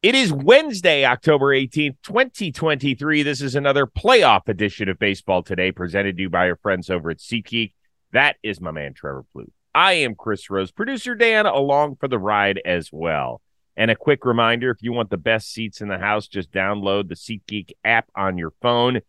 It is Wednesday, October 18th, 2023. This is another playoff edition of Baseball Today presented to you by our friends over at SeatGeek. That is my man, Trevor Plouffe. I am Chris Rose, producer Dan, along for the ride as well. And a quick reminder if you want the best seats in the house, just download the SeatGeek app on your phone.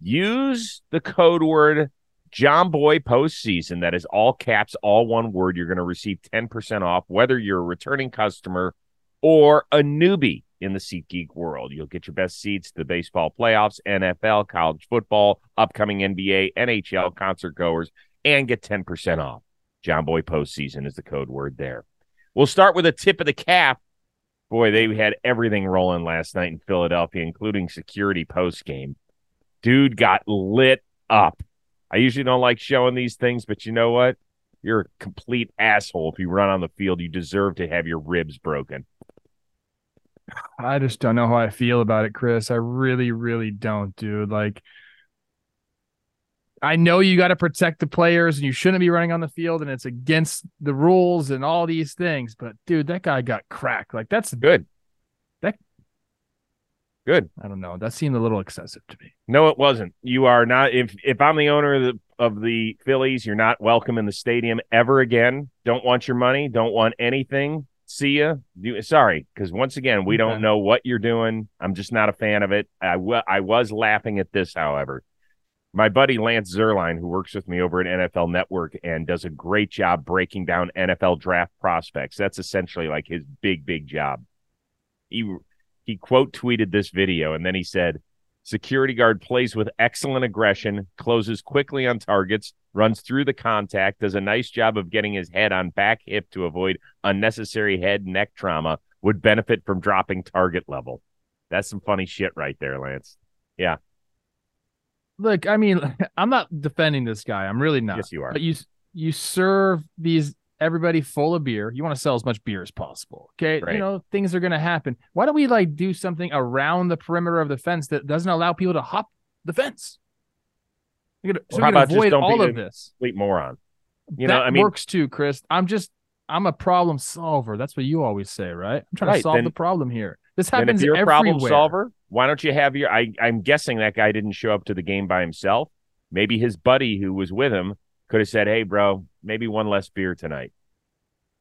Use the code word Jomboy postseason. That is all caps, all one word. You're going to receive 10% off, whether you're a returning customer or a newbie in the SeatGeek world. You'll get your best seats to the baseball playoffs, NFL, college football, upcoming NBA, NHL, concert goers, and get 10% off. Jomboy postseason is the code word there. We'll start with a tip of the cap. Boy, they had everything rolling last night in Philadelphia, including security post game. Dude got lit up. I usually don't like showing these things, but you know what? You're a complete asshole if you run on the field. You deserve to have your ribs broken. I just don't know how I feel about it, Chris. I really, really don't, dude. Like, I know you got to protect the players and you shouldn't be running on the field and it's against the rules and all these things. But, dude, that guy got cracked. Like, that's good. That good. I don't know. That seemed a little excessive to me. No, it wasn't. You are not. If if I'm the owner of the of the Phillies, you're not welcome in the stadium ever again. Don't want your money. Don't want anything see you. sorry, because once again, we don't know what you're doing. I'm just not a fan of it. I, w- I was laughing at this, however. My buddy Lance Zierlein, who works with me over at NFL Network and does a great job breaking down NFL draft prospects. That's essentially like his big, big job. He he quote tweeted this video and then he said, Security guard plays with excellent aggression, closes quickly on targets, runs through the contact, does a nice job of getting his head on back hip to avoid unnecessary head neck trauma, would benefit from dropping target level. That's some funny shit right there, Lance. Yeah. Look, I mean, I'm not defending this guy. I'm really not. Yes, you are. But you you serve these everybody full of beer. You want to sell as much beer as possible. Okay. Right. You know, things are going to happen. Why don't we like do something around the perimeter of the fence that doesn't allow people to hop the fence? You're gonna, so how about avoid just don't all be of this. Complete moron. You that know, I mean, works too, Chris. I'm just, I'm a problem solver. That's what you always say, right? I'm trying right, to solve then, the problem here. This happens if you're everywhere. a problem solver, why don't you have your? I, I'm guessing that guy didn't show up to the game by himself. Maybe his buddy who was with him could have said, "Hey, bro, maybe one less beer tonight."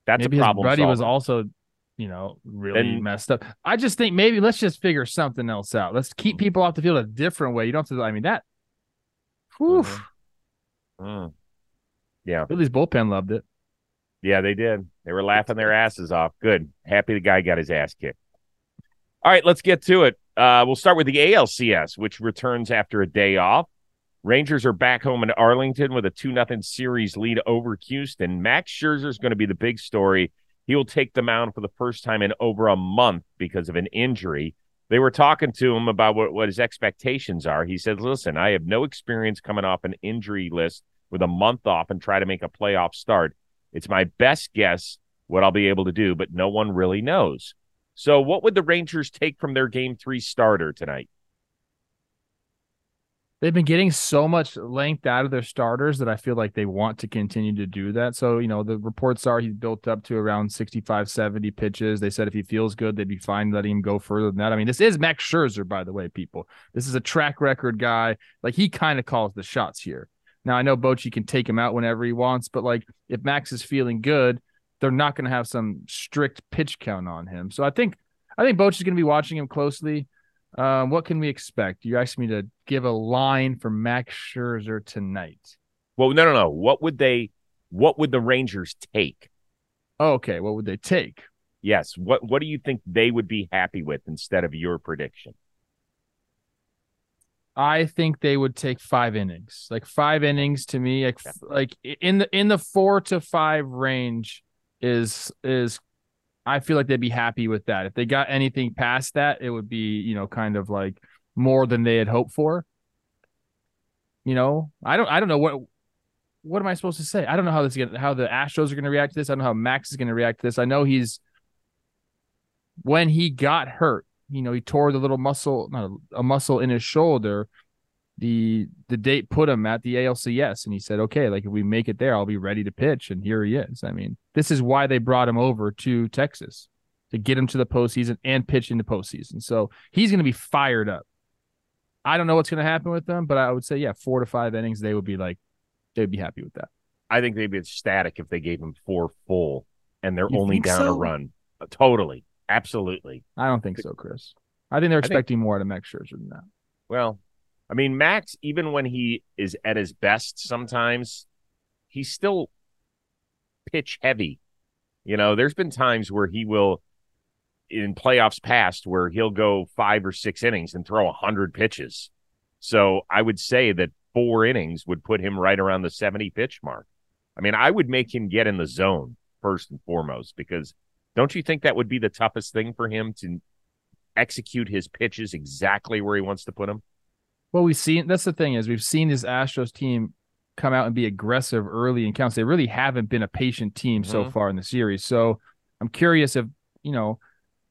That's maybe a problem. Buddy was also, you know, really and, messed up. I just think maybe let's just figure something else out. Let's keep mm. people off the field a different way. You don't have to. I mean that. Whew. Uh, uh, yeah. Philly's bullpen loved it. Yeah, they did. They were laughing their asses off. Good. Happy the guy got his ass kicked. All right, let's get to it. Uh, we'll start with the ALCS, which returns after a day off. Rangers are back home in Arlington with a 2 0 series lead over Houston. Max Scherzer is going to be the big story. He will take the mound for the first time in over a month because of an injury. They were talking to him about what, what his expectations are. He said, Listen, I have no experience coming off an injury list with a month off and try to make a playoff start. It's my best guess what I'll be able to do, but no one really knows. So, what would the Rangers take from their game three starter tonight? They've been getting so much length out of their starters that I feel like they want to continue to do that. So, you know, the reports are he's built up to around 65, 70 pitches. They said if he feels good, they'd be fine letting him go further than that. I mean, this is Max Scherzer, by the way, people. This is a track record guy. Like he kind of calls the shots here. Now, I know Bochy can take him out whenever he wants, but like if Max is feeling good, they're not going to have some strict pitch count on him. So I think I think Bochy's going to be watching him closely. Um, what can we expect? You asked me to give a line for Max Scherzer tonight. Well, no, no, no. What would they? What would the Rangers take? Oh, okay, what would they take? Yes. What What do you think they would be happy with instead of your prediction? I think they would take five innings. Like five innings to me, like, like in the in the four to five range is is I feel like they'd be happy with that. If they got anything past that, it would be, you know, kind of like more than they had hoped for. You know, I don't I don't know what what am I supposed to say? I don't know how this is gonna, how the Astros are going to react to this. I don't know how Max is going to react to this. I know he's when he got hurt, you know, he tore the little muscle, not a, a muscle in his shoulder. The the date put him at the ALCS, and he said, "Okay, like if we make it there, I'll be ready to pitch." And here he is. I mean, this is why they brought him over to Texas to get him to the postseason and pitch in the postseason. So he's going to be fired up. I don't know what's going to happen with them, but I would say, yeah, four to five innings, they would be like, they'd be happy with that. I think they'd be ecstatic if they gave him four full and they're You only down so? a run. Uh, totally. Absolutely. I don't think so, Chris. I think they're think- expecting more out of Max Scherzer than that. Well, I mean, Max, even when he is at his best, sometimes he's still pitch heavy. You know, there's been times where he will, in playoffs past, where he'll go five or six innings and throw a hundred pitches. So I would say that four innings would put him right around the 70 pitch mark. I mean, I would make him get in the zone first and foremost because don't you think that would be the toughest thing for him to execute his pitches exactly where he wants to put them? Well, we've seen that's the thing is we've seen this Astros team come out and be aggressive early in counts. They really haven't been a patient team so Mhm. far in the series. So I'm curious if you know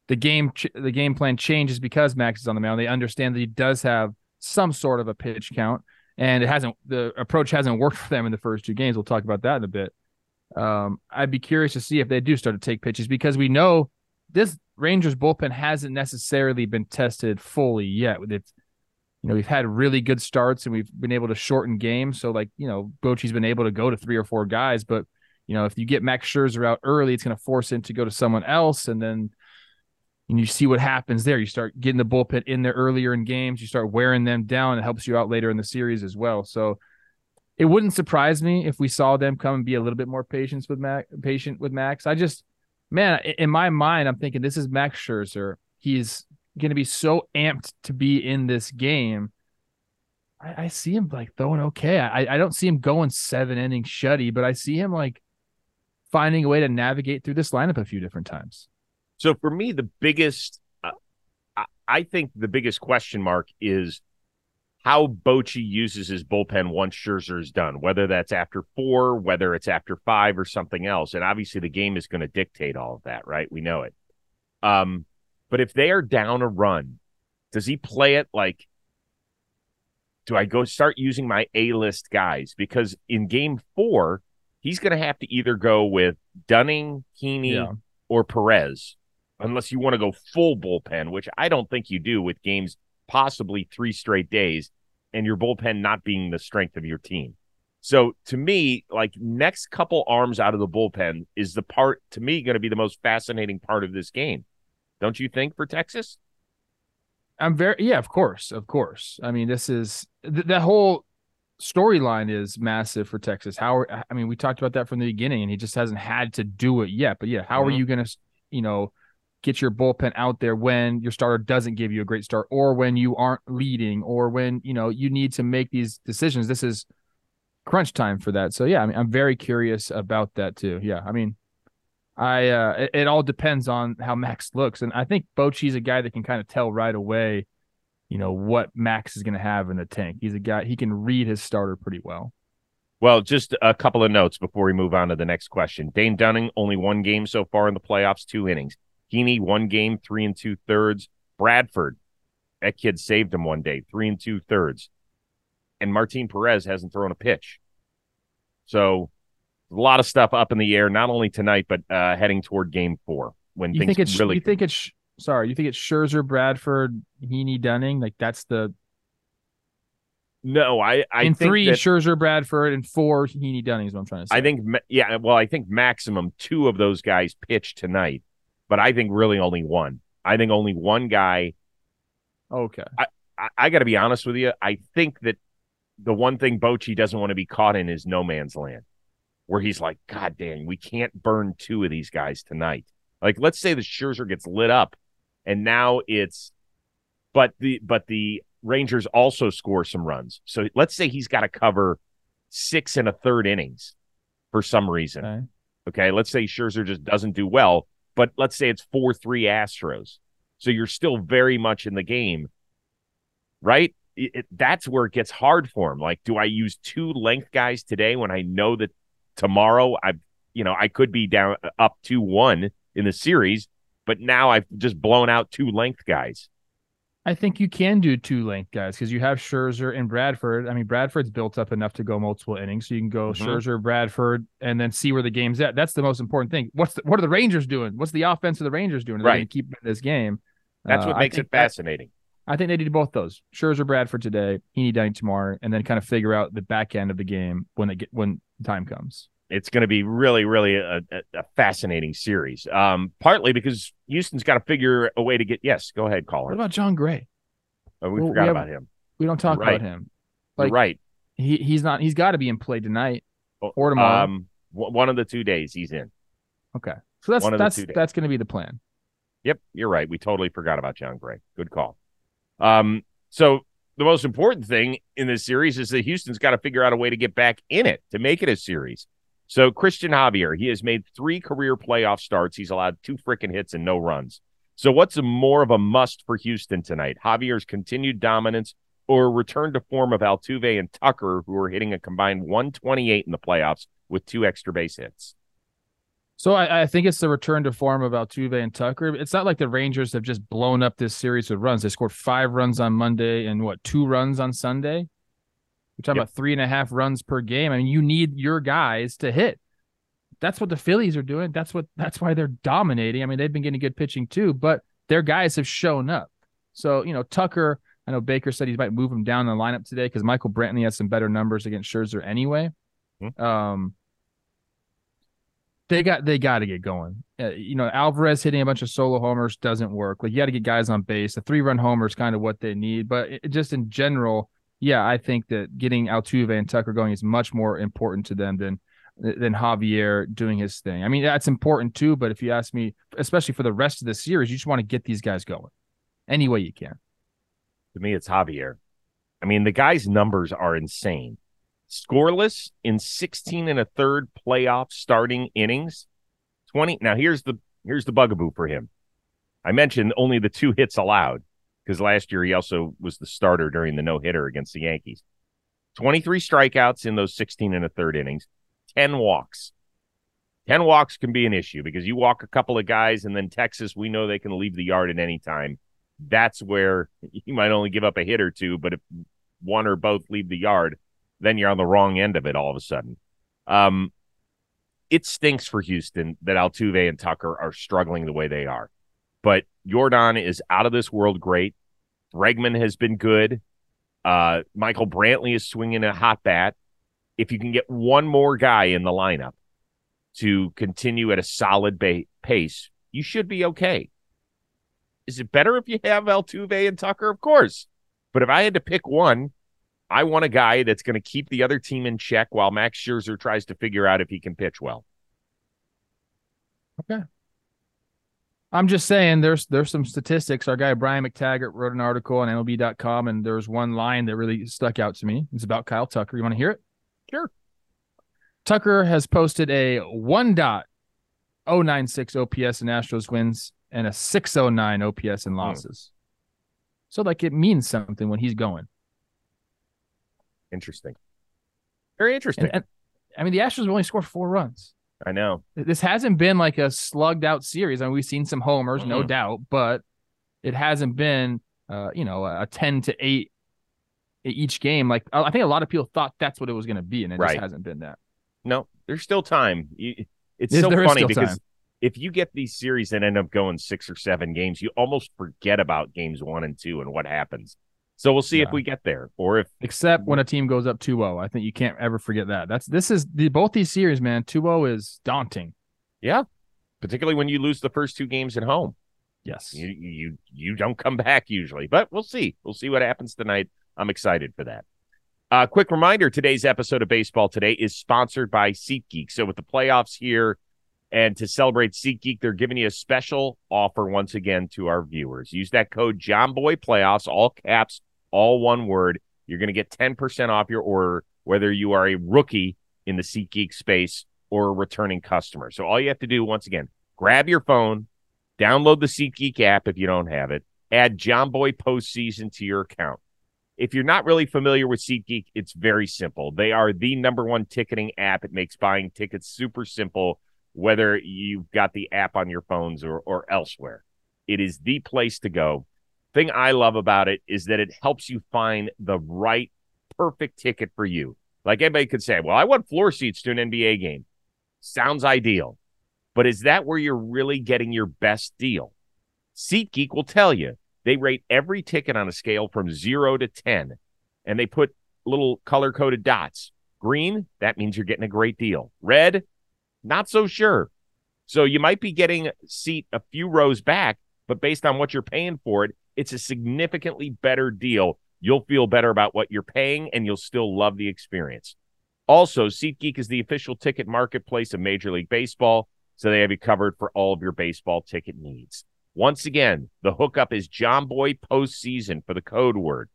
the game ch- the game plan changes because Max is on the mound. They understand that he does have some sort of a pitch count, and it hasn't the approach hasn't worked for them in the first two games. We'll talk about that in a bit. Um, I'd be curious to see if they do start to take pitches because we know this Rangers bullpen hasn't necessarily been tested fully yet. It's you know, we've had really good starts and we've been able to shorten games. So, like, you know, Bochy's been able to go to three or four guys. But, you know, if you get Max Scherzer out early, it's going to force him to go to someone else. And then and you see what happens there. You start getting the bullpen in there earlier in games. You start wearing them down. It helps you out later in the series as well. So, it wouldn't surprise me if we saw them come and be a little bit more patient with Max. Patient with Max. I just, man, in my mind, I'm thinking this is Max Scherzer. He's going to be so amped to be in this game. I, I see him like throwing okay. I, I don't see him going seven inning shutty, but I see him like finding a way to navigate through this lineup a few different times. So for me, the biggest, uh, I, think the biggest question mark is how Bochy uses his bullpen once Scherzer is done, whether that's after four, whether it's after five or something else. And obviously the game is going to dictate all of that, right? We know it. Um, but if they are down a run, does he play it like, do I go start using my A list guys? Because in game four, he's going to have to either go with Dunning, Heaney, Yeah. or Perez, unless you want to go full bullpen, which I don't think you do with games possibly three straight days and your bullpen not being the strength of your team. So to me, like next couple arms out of the bullpen is the part to me going to be the most fascinating part of this game. Don't you think for Texas? I'm very yeah, of course, of course. I mean, this is th- that whole storyline is massive for Texas. How are, I mean, we talked about that from the beginning, and he just hasn't had to do it yet. But yeah, how are Mhm. you going to, you know, get your bullpen out there when your starter doesn't give you a great start, or when you aren't leading, or when you know you need to make these decisions? This is crunch time for that. So yeah, I mean, I'm very curious about that too. Yeah, I mean. I uh it, it all depends on how Max looks. And I think Bochy's a guy that can kind of tell right away, you know, what Max is gonna have in the tank. He's a guy he can read his starter pretty well. Well, just a couple of notes before we move on to the next question. Dane Dunning, only one game so far in the playoffs, two innings. Heaney, one game, three and two thirds. Bradford, that kid saved him one day, three and two thirds. And Martin Perez hasn't thrown a pitch. So a lot of stuff up in the air, not only tonight, but uh, heading toward game four when You things think it's really you think it's sorry, you think it's Scherzer, Bradford, Heaney, Dunning? Like that's the no, I, I in think three that- Scherzer, Bradford, and four Heaney, Dunning is what I'm trying to say. I think, yeah, well, I think maximum two of those guys pitch tonight, but I think really only one. I think only one guy. okay. I, I got to be honest with you. I think that the one thing Bochy doesn't want to be caught in is no man's land, where he's like, God damn, we can't burn two of these guys tonight. Like, let's say the Scherzer gets lit up, and now it's, but the but the Rangers also score some runs. So let's say he's got to cover six and a third innings for some reason. Okay. Okay, let's say Scherzer just doesn't do well, but let's say it's 4 3 Astros. So you're still very much in the game, right? It, it, that's where it gets hard for him. Like, do I use two length guys today when I know that tomorrow I, you know, I could be down up 2 1 in the series, but now I've just blown out two length guys? I think you can do two length guys because you have Scherzer and Bradford. I mean, Bradford's built up enough to go multiple innings, so you can go mm-hmm. Scherzer, Bradford, and then see where the game's at. That's the most important thing. What's the, what are the Rangers doing? What's the offense of the Rangers doing? Are right, keep this game. That's what uh, makes it fascinating. I think they need both those. Scherzer, Bradford today, Heaney Dunning tomorrow, and then kind of figure out the back end of the game when they get when time comes it's going to be really, really a, a, a fascinating series. Um, partly because Houston's got to figure a way to get. Yes, go ahead, caller. What about Jon Gray? Oh, we well, forgot we have, about him. We don't talk right. about him. Like, You're right. He he's not. He's got to be in play tonight or tomorrow. Um, one of the two days he's in. Okay, so that's that's that's going to be the plan. Yep, you're right. We totally forgot about Jon Gray. Good call. Um, so the most important thing in this series is that Houston's got to figure out a way to get back in it to make it a series. So Christian Javier, he has made three career playoff starts. He's allowed two freaking hits and no runs. So what's more of a must for Houston tonight? Javier's continued dominance or return to form of Altuve and Tucker, who are hitting a combined 128 in the playoffs with two extra base hits. So I, I, think it's the return to form of Altuve and Tucker. It's not like the Rangers have just blown up this series with runs. They scored five runs on Monday and what two runs on Sunday. We're talking yep. about three and a half runs per game. I mean, you need your guys to hit. That's what the Phillies are doing. That's what that's why they're dominating. I mean, they've been getting good pitching too, but their guys have shown up. So, you know, Tucker, I know Baker said he might move him down the lineup today because Michael Brantley has some better numbers against Scherzer anyway. Mm-hmm. Um, they got they got to get going. Uh, you know, Alvarez hitting a bunch of solo homers doesn't work. Like you got to get guys on base. A three run homer is kind of what they need, but it, just in general, yeah, I think that getting Altuve and Tucker going is much more important to them than than Javier doing his thing. I mean, that's important too, but if you ask me, especially for the rest of the series, you just want to get these guys going any way you can. To me, it's Javier. I mean, the guy's numbers are insane. Scoreless in 16 and a third playoff starting innings. 20. Now here's the here's the bugaboo for him. I mentioned only the two hits allowed because last year he also was the starter during the no hitter against the Yankees. 23 strikeouts in those 16 and a third innings, 10 walks. 10 walks can be an issue because you walk a couple of guys, and then Texas, we know they can leave the yard at any time. That's where you might only give up a hit or two, but if one or both leave the yard, then you're on the wrong end of it all of a sudden. Um, it stinks for Houston that Altuve and Tucker are struggling the way they are. But Yordan is out of this world great. Bregman has been good. Uh, Michael Brantley is swinging a hot bat. If you can get one more guy in the lineup to continue at a solid ba- pace, you should be okay. Is it better if you have Altuve and Tucker? Of course. But if I had to pick one, I want a guy that's going to keep the other team in check while Max Scherzer tries to figure out if he can pitch well. Okay. I'm just saying there's there's some statistics. Our guy Brian McTaggart wrote an article on MLB.com, and there's one line that really stuck out to me. It's about Kyle Tucker. You want to hear it? Sure. Tucker has posted a one dot 096 OPS in Astros wins and a 609 OPS in hmm. losses. So like it means something when he's going. Interesting. Very interesting. And, and, I mean, the Astros only scored four runs. I know. This hasn't been like a slugged out series. I mean, we've seen some homers, mm-hmm. no doubt, but it hasn't been, uh, you know, a 10 to 8 each game. Like, I think a lot of people thought that's what it was going to be, and it right. just hasn't been that. No, there's still time. It's so funny because time. if you get these series that end up going six or seven games, you almost forget about games one and two and what happens. So we'll see yeah. if we get there or if except when a team goes up 2-0. I think you can't ever forget that. That's this is the both these series, man. 2-0 is daunting. Yeah. Particularly when you lose the first two games at home. Yes. You you you don't come back usually. But we'll see. We'll see what happens tonight. I'm excited for that. Uh, quick reminder today's episode of Baseball Today is sponsored by SeatGeek. So, with the playoffs here and to celebrate SeatGeek, they're giving you a special offer once again to our viewers. Use that code JOMBOYPLAYOffs, all caps, all one word. You're going to get 10% off your order, whether you are a rookie in the SeatGeek space or a returning customer. So all you have to do, once again, grab your phone, Download the SeatGeek app if you don't have it. Add Jomboy postseason to your account. If you're not really familiar with SeatGeek, it's very simple. They are the number one ticketing app. It makes buying tickets super simple, whether you've got the app on your phones or, or elsewhere. It is the place to go. Thing I love about it is that it helps you find the right, perfect ticket for you. Like anybody could say, well, I want floor seats to an NBA game. Sounds ideal. But is that where you're really getting your best deal? SeatGeek will tell you. They rate every ticket on a scale from zero to 10, and they put little color coded dots. Green, that means you're getting a great deal. Red, not so sure. So you might be getting a seat a few rows back, but based on what you're paying for it, it's a significantly better deal. You'll feel better about what you're paying and you'll still love the experience. Also, SeatGeek is the official ticket marketplace of Major League Baseball, so they have you covered for all of your baseball ticket needs. Once again, the hookup is Jomboy postseason for the code word.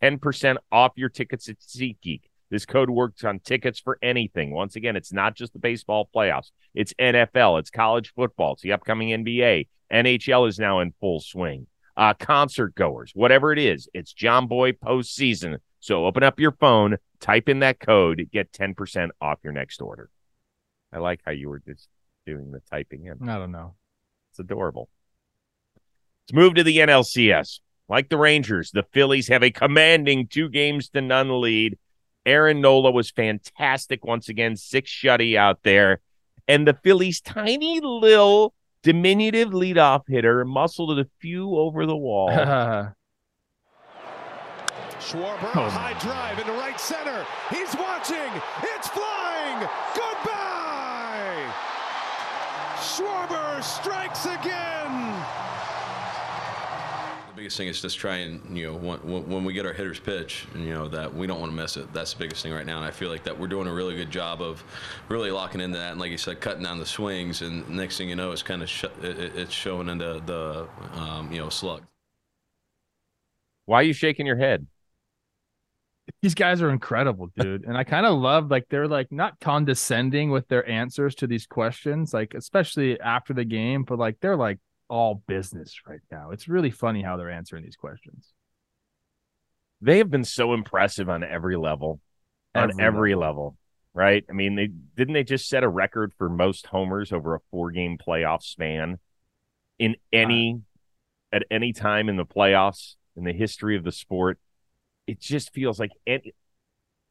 10% off your tickets at SeatGeek. This code works on tickets for anything. Once again, it's not just the baseball playoffs, it's NFL, it's college football, it's the upcoming NBA. NHL is now in full swing. Uh, concert goers, whatever it is, it's Jomboy postseason. So open up your phone, type in that code, get 10% off your next order. I like how you were just doing the typing in. I don't know. It's adorable. Let's move to the NLCS. Like the Rangers, the Phillies have a commanding two games to none lead. Aaron Nola was fantastic once again, six shutty out there. And the Phillies' tiny little diminutive leadoff hitter muscled a few over the wall. Schwarber, Oh, high drive into right center. He's watching. It's flying. Goodbye. Schwarber strikes again. The biggest thing is just try and you know when, when when we get our hitters pitch, you know that we don't want to miss it. That's the biggest thing right now, and I feel like that we're doing a really good job of really locking into that, and like you said, cutting down the swings. And next thing you know, it's kind of sh- it, it- it's showing into the um, you know slug. Why are you shaking your head? These guys are incredible, dude. And I kind of love like they're like not condescending with their answers to these questions, like especially after the game, but like they're like all business right now. It's really funny how they're answering these questions. They have been so impressive on every level. On Every every level. Right? I mean, they didn't they just set a record for most homers over a four game playoff span in any uh, at any time in the playoffs in the history of the sport. It just feels like any,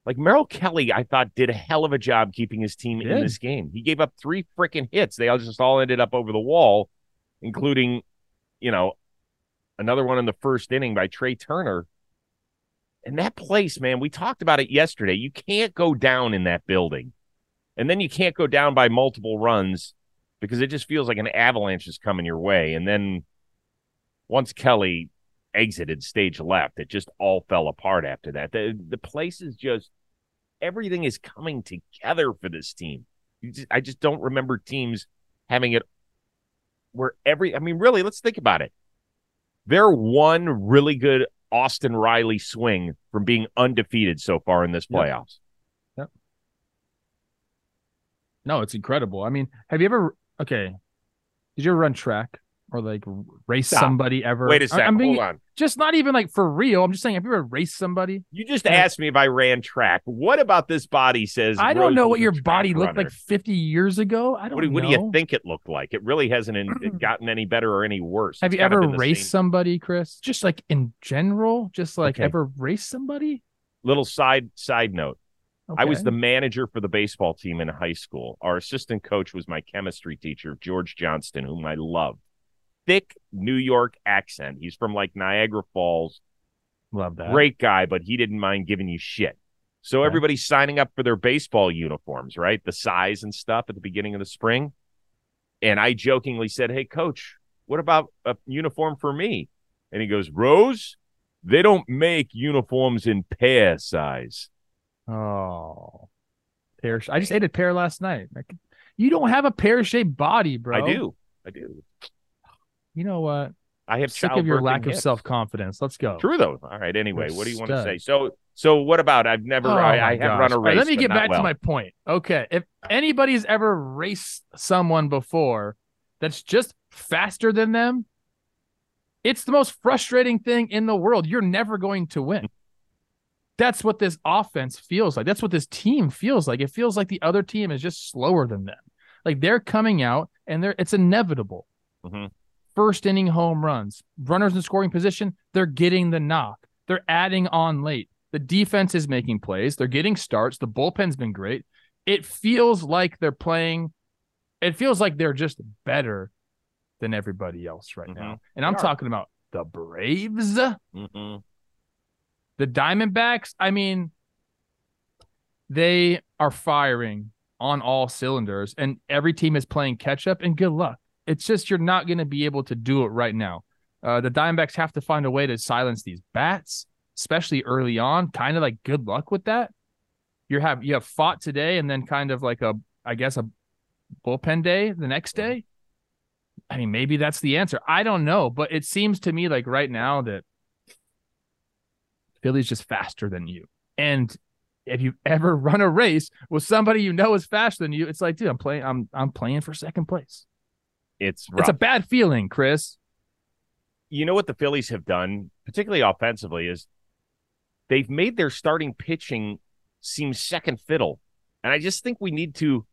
like Merrill Kelly, I thought did a hell of a job keeping his team in this game. He gave up three freaking hits. They all just all ended up over the wall, including, you know, another one in the first inning by Trey Turner. And that place, man, we talked about it yesterday. You can't go down in that building. And then you can't go down by multiple runs because it just feels like an avalanche is coming your way. And then once Kelly exited stage left, it just all fell apart after that. The the place is just everything is coming together for this team. Just, I just don't remember teams having it where every I mean, really, let's think about it. They're one really good Austin Riley swing from being undefeated so far in this playoffs. Yep. playoffs. No, it's incredible. I mean, have you ever okay? Did you ever run track or like race Stop. somebody ever? Wait a second. I'm being, Hold on. just not even like for real. I'm just saying, have you ever raced somebody? You just Yeah. asked me if I ran track. What about this body says? I don't Rose know what your body looked like 50 years ago. I don't What do, what do you think it looked like? It really hasn't in, hmm. gotten any better or any worse. Have It's you ever raced same- somebody, Chris? Just like in general, just like Okay. ever raced somebody? Little side side note. I was the manager for the baseball team in high school. Our assistant coach was my chemistry teacher, George Johnston, whom I loved. Thick New York accent. He's from like Niagara Falls. love that. Great guy, but he didn't mind giving you shit. So Okay. everybody's signing up for their baseball uniforms, right? The size and stuff at the beginning of the spring. And I jokingly said, Hey, coach, what about a uniform for me? And he goes, Rose, they don't make uniforms in pear size. Oh, pear. I just ate a pear last night. Could- You don't have a pear shaped body, bro. I do. I do. You know what? I have Sick of your lack of self confidence. Let's go. True though. All right. Anyway, You're what do you want to say? So, so what about? I've never. Oh I, I have run a All right, race. let me get back well. to my point. Okay, if anybody's ever raced someone before, that's just faster than them, it's the most frustrating thing in the world. You're never going to win. That's what this offense feels like. That's what this team feels like. It feels like the other team is just slower than them. Like they're coming out and they're it's inevitable. Mm-hmm. First inning home runs, runners in scoring position, they're getting the knock. They're adding on late. The defense is making plays. They're getting starts. The bullpen's been great. It feels like they're playing. It feels like they're just better than everybody else right Mhm. now. And I'm talking about the Braves, Mm-hmm. the Diamondbacks. I mean, they are firing on all cylinders, and every team is playing catch up. And good luck. It's just you're not going to be able to do it right now. Uh, the Diamondbacks have to find a way to silence these bats, especially early on. Kind of like good luck with that. You have you have fought today, and then kind of like a I guess a bullpen day the next day. I mean, maybe that's the answer. I don't know, but it seems to me like right now that Philly's just faster than you. And if you ever run a race with somebody you know is faster than you, it's like, dude, I'm playing. I'm I'm playing for second place. It's rough. It's a bad feeling, Chris. you know what the Phillies have done, particularly offensively, is they've made their starting pitching seem second fiddle. And I just think we need to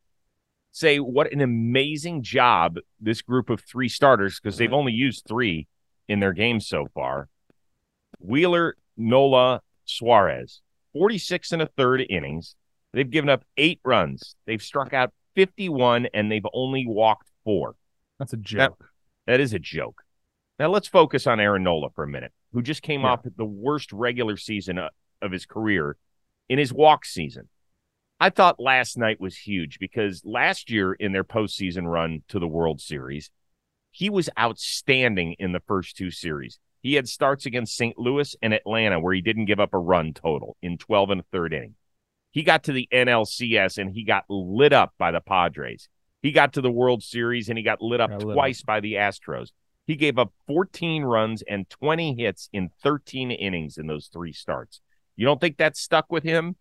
say what an amazing job this group of three starters, because they've only used three in their games so far. Wheeler, Nola, Suarez, 46 and a third innings. They've given up eight runs. They've struck out 51 and they've only walked four. That's a joke. That is a joke. Now let's focus on Aaron Nola for a minute, who just came Yeah. off the worst regular season uh, of his career in his walk season. I thought last night was huge because last year in their postseason run to the World Series, he was outstanding in the first two series. He had starts against St. Louis and Atlanta where he didn't give up a run total in 12 and a third inning. He got to the NLCS and he got lit up by the Padres. He got to the World Series and he got lit up Got lit twice by the Astros. He gave up 14 runs and 20 hits in 13 innings in those three starts. You don't think that stuck with him?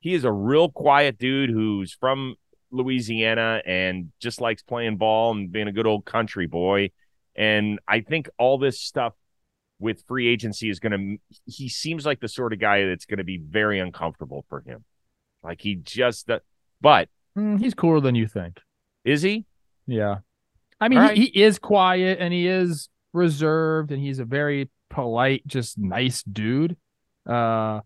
He is a real quiet dude who's from Louisiana and just likes playing ball and being a good old country boy. And I think all this stuff with free agency is going to, he seems like the sort of guy that's going to be very uncomfortable for him. Like he just, but Mm, he's cooler than you think. Is he? Yeah. I mean, All right. he, he is quiet and he is reserved and he's a very polite, just nice dude. Uh,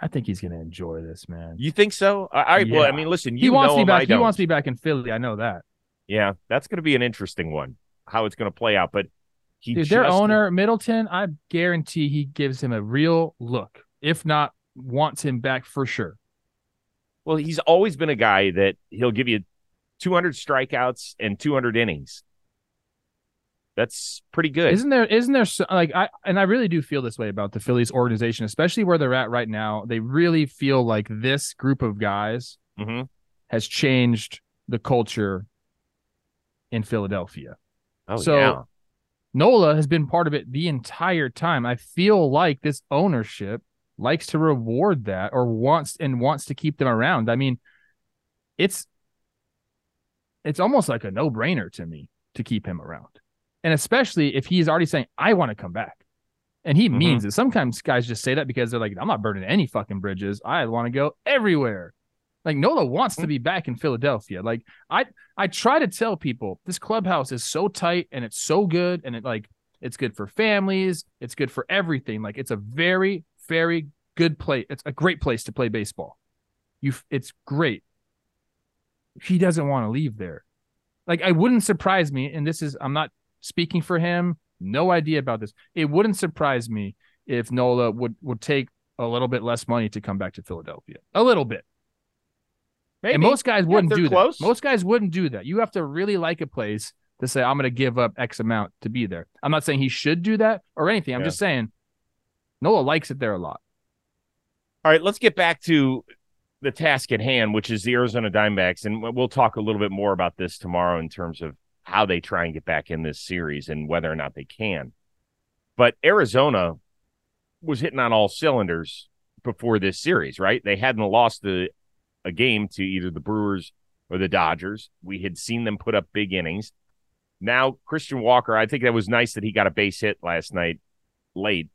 I think he's gonna enjoy this, man. You think so? I, I well, I mean, listen, you he wants know me back. He wants me back in Philly. I know that. Yeah, that's going to be an interesting one. How it's going to play out, but he Dude, their owner Middleton, I guarantee he gives him a real look. If not, wants him back for sure. Well, he's always been a guy that he'll give you 200 strikeouts and 200 innings. That's pretty good. Isn't there? Isn't there? Like I and I really do feel this way about the Phillies organization, especially where they're at right now. They really feel like this group of guys hmm has changed the culture in Philadelphia. Oh So- yeah. Nola has been part of it the entire time. I feel like this ownership likes to reward that or wants and wants to keep them around. I mean, it's it's almost like a no-brainer to me to keep him around. And especially if he's already saying, I want to come back. And he Mhm. means it. Sometimes guys just say that because they're like, I'm not burning any fucking bridges. I want to go everywhere. Like Nola wants to be back in Philadelphia. Like I I try to tell people this clubhouse is so tight and it's so good and it like it's good for families, it's good for everything. Like it's a very very good place. It's a great place to play baseball. You it's great. He doesn't want to leave there. Like I wouldn't surprise me and this is I'm not speaking for him, no idea about this. It wouldn't surprise me if Nola would would take a little bit less money to come back to Philadelphia. A little bit. Maybe. And most guys Yeah, wouldn't do close. that. Most guys wouldn't do that. You have to really like a place to say, I'm going to give up X amount to be there. I'm not saying he should do that or anything. I'm Yeah. just saying Nola likes it there a lot. All right, let's get back to the task at hand, which is the Arizona Diamondbacks, and we'll talk a little bit more about this tomorrow in terms of how they try and get back in this series and whether or not they can. But Arizona was hitting on all cylinders before this series, right? They hadn't lost a, a game to either the Brewers or the Dodgers. We had seen them put up big innings. Now Christian Walker, I think that was nice that he got a base hit last night late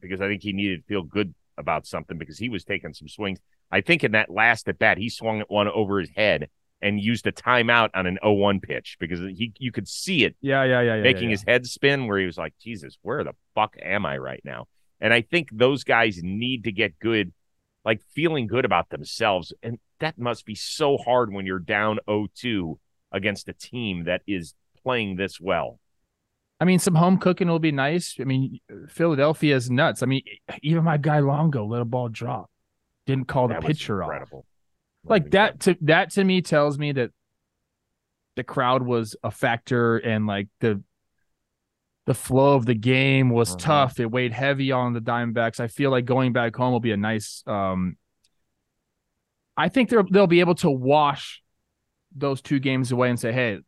because I think he needed to feel good about something because he was taking some swings. I think in that last at bat, he swung at one over his head and used a timeout on an 0-1 pitch because he you could see it Yeah, yeah, yeah, yeah. making yeah, his head spin where he was like, Jesus, where the fuck am I right now? And I think those guys need to get good, like feeling good about themselves. And that must be so hard when you're down 0-2 against a team that is playing this well. I mean, some home cooking will be nice. I mean, Philadelphia is nuts. I mean, even my guy Longo let a ball drop, didn't call the That was pitcher off. incredible. Like that to that to me tells me that the crowd was a factor and like the the flow of the game was Mhm. tough. It weighed heavy on the Diamondbacks. I feel like going back home will be a nice. um I think they'll they'll be able to wash those two games away and say, "Hey,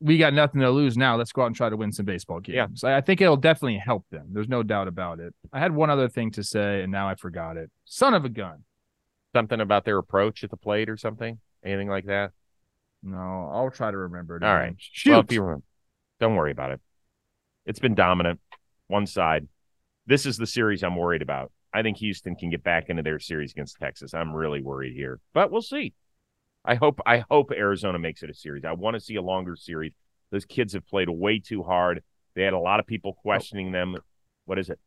we got nothing to lose now. Let's go out and try to win some baseball Yeah. games." I I think it'll definitely help them. There's no doubt about it. I had one other thing to say, and now I forgot it. Son of a gun. Something about their approach at the plate or something? Anything like that? No, I'll try to remember it. All right. Shoot. Well, if you remember, don't worry about it. It's been dominant, one side. This is the series I'm worried about. I think Houston can get back into their series against Texas. I'm really worried here, but we'll see. I hope I hope Arizona makes it a series. I want to see a longer series. Those kids have played way too hard. They had a lot of people oh. questioning them. What is it?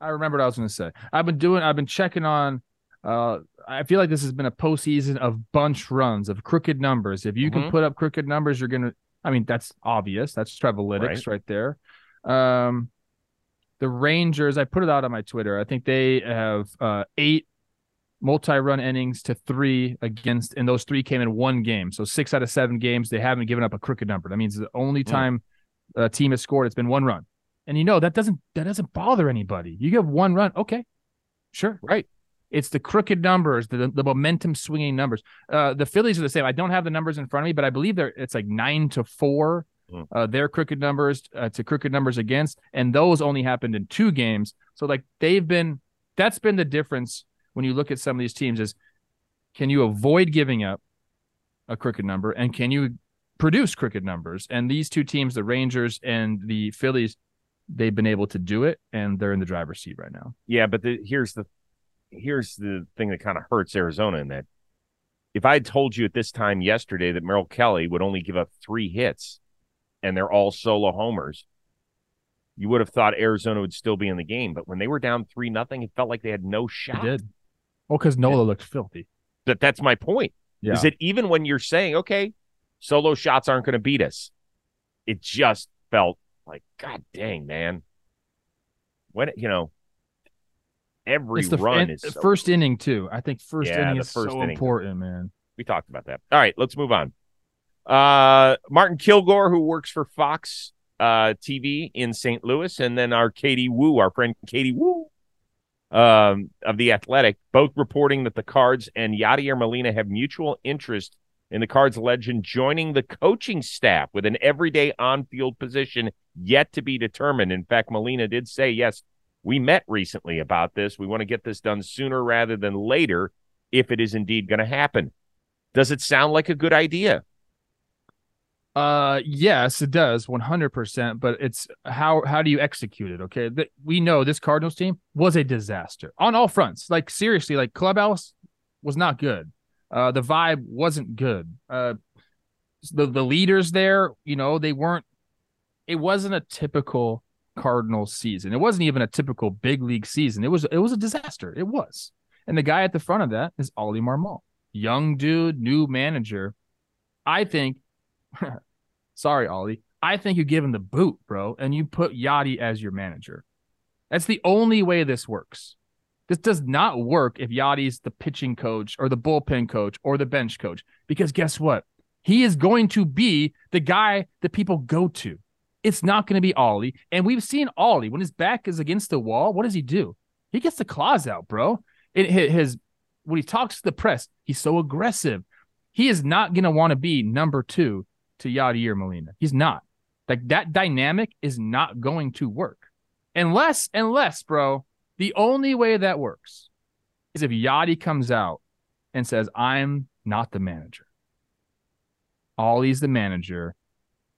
I remember what I was going to say. I've been doing. I've been checking on. Uh, I feel like this has been a postseason of bunch runs of crooked numbers. If you can Mhm. put up crooked numbers, you're gonna. I mean, that's obvious. That's Trevalytics right. there. Um, the Rangers. I put it out on my Twitter. I think they have uh eight multi-run innings to three against, and those three came in one game. So six out of seven games they haven't given up a crooked number. That means the only Mm. time a team has scored, it's been one run. And you know that doesn't that doesn't bother anybody. You give one run, okay, sure, Right. It's the crooked numbers, the the momentum swinging numbers. Uh, the Phillies are the same. I don't have the numbers in front of me, but I believe they're it's like nine to four. Mm. Uh, their crooked numbers uh, to crooked numbers against, and those only happened in two games. So like they've been that's been the difference when you look at some of these teams is can you avoid giving up a crooked number and can you produce crooked numbers? And these two teams, the Rangers and the Phillies, they've been able to do it, and they're in the driver's seat right now. Yeah, but the, here's the here's the thing that kind of hurts Arizona in that if I had told you at this time yesterday that Merrill Kelly would only give up three hits and they're all solo homers, you would have thought Arizona would still be in the game. But when they were down three nothing, it felt like they had no shot. They did. Well, because Nola looked filthy. That that's my point. Yeah. Is that even when you're saying, okay, solo shots aren't going to beat us, it just felt like, God dang, man. When you know, every It's the run is so first inning too. I think first Yeah, inning the is first so inning. important, man. We talked about that. All right, let's move on. Uh, Martin Kilcoyne, who works for Fox uh, TV in St. Louis, and then our Katie Woo, our friend Katie Woo um, of The Athletic, both reporting that the Cards and Yadier Molina have mutual interest in the Cards legend joining the coaching staff with an everyday on field position yet to be determined. In fact, Molina did say, yes, we met recently about this. We want to get this done sooner rather than later if it is indeed going to happen. Does it sound like a good idea? Uh, yes, it does, one hundred percent. But it's how how do you execute it? Okay, we know this Cardinals team was a disaster on all fronts. Like seriously, like clubhouse was not good. Uh, the vibe wasn't good. Uh, the the leaders there, you know, they weren't. It wasn't a typical Cardinals season. It wasn't even a typical big league season. It was it was a disaster. It was. And the guy at the front of that is Ollie Marmol, young dude, new manager. I think sorry, Ollie. I think you give him the boot, bro, and you put Yadi as your manager. That's the only way this works. This does not work if Yadi's the pitching coach or the bullpen coach or the bench coach, because guess what? He is going to be the guy that people go to. It's not going to be Ollie. And we've seen Ollie when his back is against the wall. What does he do? He gets the claws out, bro. It, his, when he talks to the press, he's so aggressive. He is not going to want to be number two to Yadier Molina. He's not. Like that dynamic is not going to work. Unless, unless, bro, the only way that works is if Yadi comes out and says, I'm not the manager. Ollie's the manager.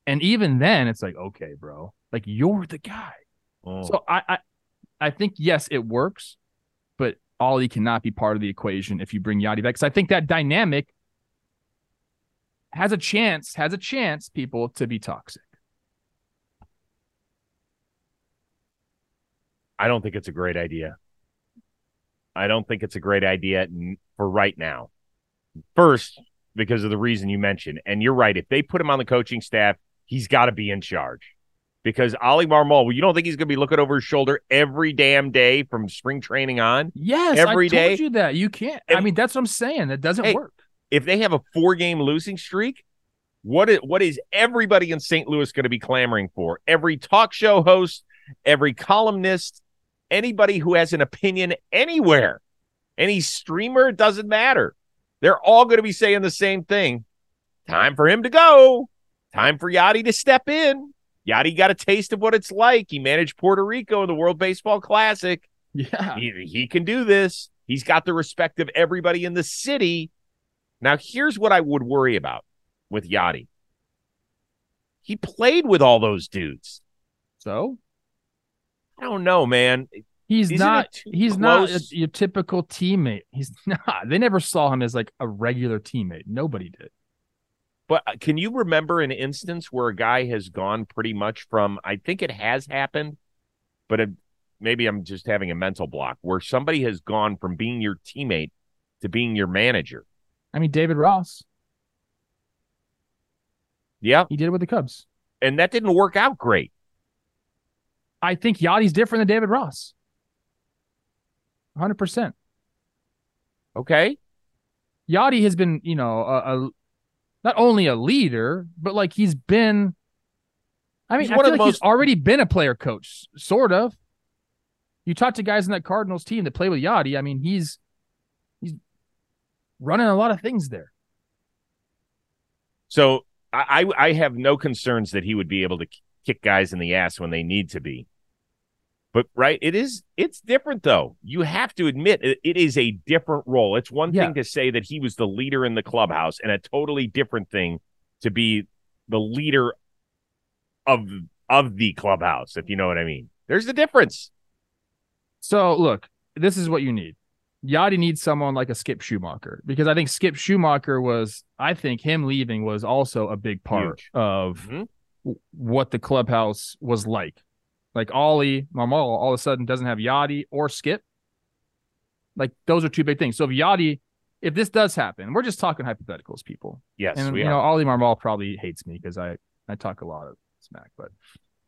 And even then, it's like, okay, bro, like you're the guy. Oh. So I, I, I think yes, it works, but Ollie cannot be part of the equation if you bring Yadi back. Because I think that dynamic has a chance, has a chance, people to be toxic. I don't think it's a great idea. I don't think it's a great idea for right now. First, because of the reason you mentioned, and you're right. If they put him on the coaching staff, he's got to be in charge. Because Oli Marmol, well, you don't think he's going to be looking over his shoulder every damn day from spring training on? Yes, Every I day? told you that you can't. I mean, that's what I'm saying. That doesn't Hey, work. If they have a four game losing streak, what is, what is everybody in St. Louis going to be clamoring for? Every talk show host, every columnist, anybody who has an opinion anywhere, any streamer, it doesn't matter. They're all going to be saying the same thing. Time for him to go. Time for Yadi to step in. Yadi got a taste of what it's like. He managed Puerto Rico in the World Baseball Classic. Yeah. He, he can do this. He's got the respect of everybody in the city. Now, here's what I would worry about with Yadi. He played with all those dudes. So I don't know, man. he's Isn't not. He's not a, your typical teammate. He's not. They never saw him as like a regular teammate. Nobody did. But uh, can you remember an instance where a guy has gone pretty much from, I think it has happened, but it, maybe I'm just having a mental block where somebody has gone from being your teammate to being your manager. I mean, David Ross. Yeah. He did it with the Cubs. And that didn't work out great. I think Yadi's different than David Ross. 100%. Okay. Yadi has been, you know, a, a not only a leader, but like he's been. I mean, He's I feel like the he's already been a player coach, sort of. You talk to guys in that Cardinals team that play with Yadi. I mean, he's he's running a lot of things there. So I, I I have no concerns that he would be able to kick guys in the ass when they need to be. But right, it is it's different though. You have to admit it, it is a different role. It's one Yeah. thing to say that he was the leader in the clubhouse, and a totally different thing to be the leader of of the clubhouse. If you know what I mean, there's the difference. So look, this is what you need. Yadi needs someone like a Skip Schumaker because I think Skip Schumaker was, I think him leaving was also a big part Huge. of Mhm. what the clubhouse was like. Like Oli Marmol all of a sudden doesn't have Yadi or Skip. Like those are two big things. So if Yadi, if this does happen, we're just talking hypotheticals, people. Yes, and we you are. know, Oli Marmol probably hates me because I I talk a lot of smack. But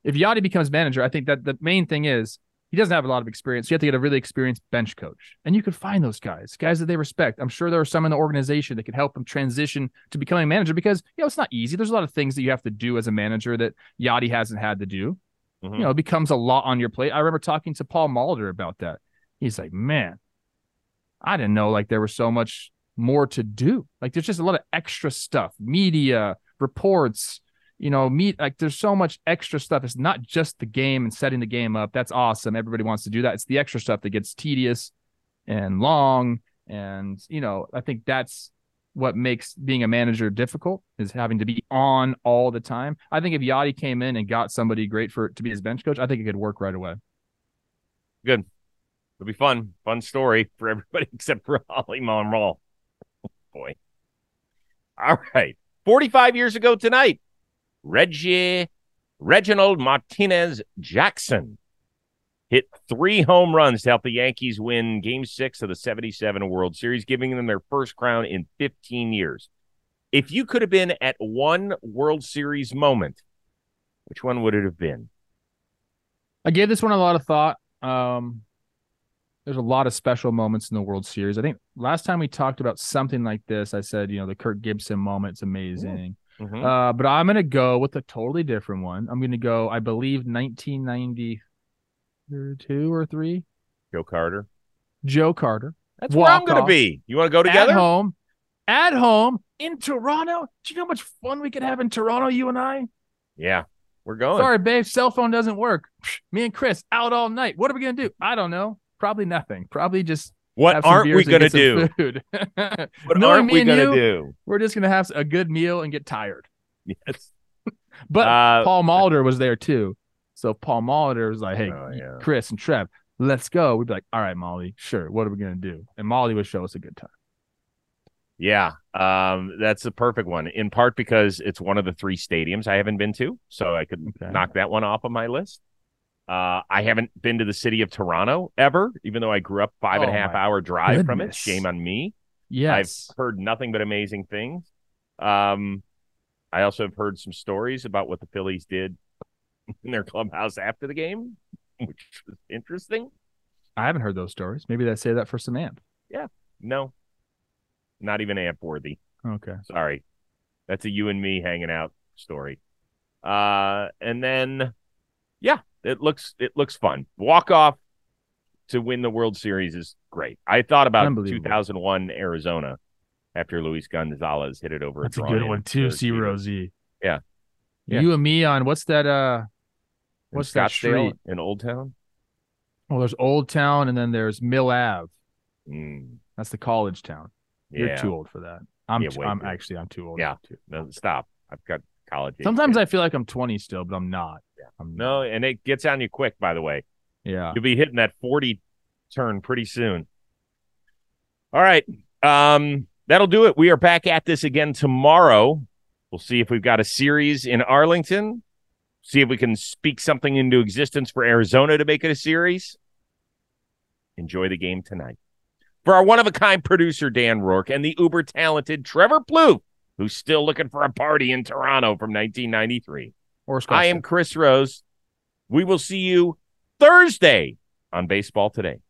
if Yadi becomes manager, I think that the main thing is he doesn't have a lot of experience. You have to get a really experienced bench coach, and you could find those guys, guys that they respect. I'm sure there are some in the organization that could help him transition to becoming a manager because you know it's not easy. There's a lot of things that you have to do as a manager that Yadi hasn't had to do. Mhm. You know, it becomes a lot on your plate. I remember talking to Paul Molitor about that. He's like, man, I didn't know like there was so much more to do. Like there's just a lot of extra stuff, media, reports, you know, meet like there's so much extra stuff. It's not just the game and setting the game up. That's awesome. Everybody wants to do that. It's the extra stuff that gets tedious and long. And, you know, I think that's what makes being a manager difficult is having to be on all the time. I think if Yadi came in and got somebody great for to be his bench coach, I think it could work right away. Good. It'll be fun. Fun story for everybody except for Oli Marmol. Boy. All right. 45 years ago tonight, Reggie Reginald Martinez Jackson hit three home runs to help the Yankees win game six of the 77 World Series, giving them their first crown in 15 years. If you could have been at one World Series moment, which one would it have been? I gave this one a lot of thought. Um, there's a lot of special moments in the World Series. I think last time we talked about something like this, I said, you know, the Kirk Gibson moment's amazing. Mhm. Uh, but I'm gonna go with a totally different one. I'm gonna go, I believe, 1992 or three. Joe Carter. Joe Carter That's where I'm going to be. You want to go together? at home, at home in Toronto. Do you know how much fun we could have in Toronto? You and I. Yeah, we're going. Sorry, babe, cell phone doesn't work. Me and Chris out all night. What are we gonna do? I don't know. Probably nothing. Probably just What aren't we going to do? Food. What Knowing aren't we going to do? We're just gonna have a good meal and get tired. Yes. But Uh, Paul Molitor was there too. So if Paul Molitor was like, "Hey, Oh, yeah. Chris and Trev, let's go." We'd be like, "All right, Molly, sure. What are we gonna do?" And Molly would show us a good time. Yeah, um, that's a perfect one. In part because it's one of the three stadiums I haven't been to, so I could Okay. knock that one off of my list. Uh, I haven't been to the city of Toronto ever, even though I grew up five and a Oh, half hour drive from it. Shame on me. Yes, I've heard nothing but amazing things. Um, I also have heard some stories about what the Phillies did in their clubhouse after the game, which was interesting. I haven't heard those stories. Maybe they say that for some amp. Yeah. No, not even amp worthy. Okay. Sorry. That's a you and me hanging out story. Uh and then yeah, it looks it looks fun. Walk off to win the World Series is great. I thought about 2001 Arizona after Luis Gonzalez hit it over That's a drawn good one too. C. Rosie. Yeah. Yeah. You and me on what's that? Uh, What's that street? in Old Town? Well, there's Old Town and then there's Mill Ave. Mm, That's the college town. yeah. You're too old for that. I'm. Yeah, too, I'm actually. I'm too old. Yeah. Too. No, stop. I've got college. Sometimes. I feel like I'm 20 still, but I'm not. Yeah. I'm No, and it gets on you quick, by the way. Yeah. You'll be hitting that 40 turn pretty soon. All right. Um, that'll do it. We are back at this again tomorrow. We'll see if we've got a series in Arlington. See if we can speak something into existence for Arizona to make it a series. Enjoy the game tonight. For our one of a kind producer, Dan Rourke, and the uber talented Trevor Plouffe, who's still looking for a party in Toronto from 1993. Or I am Chris Rose. We will see you Thursday on Baseball Today.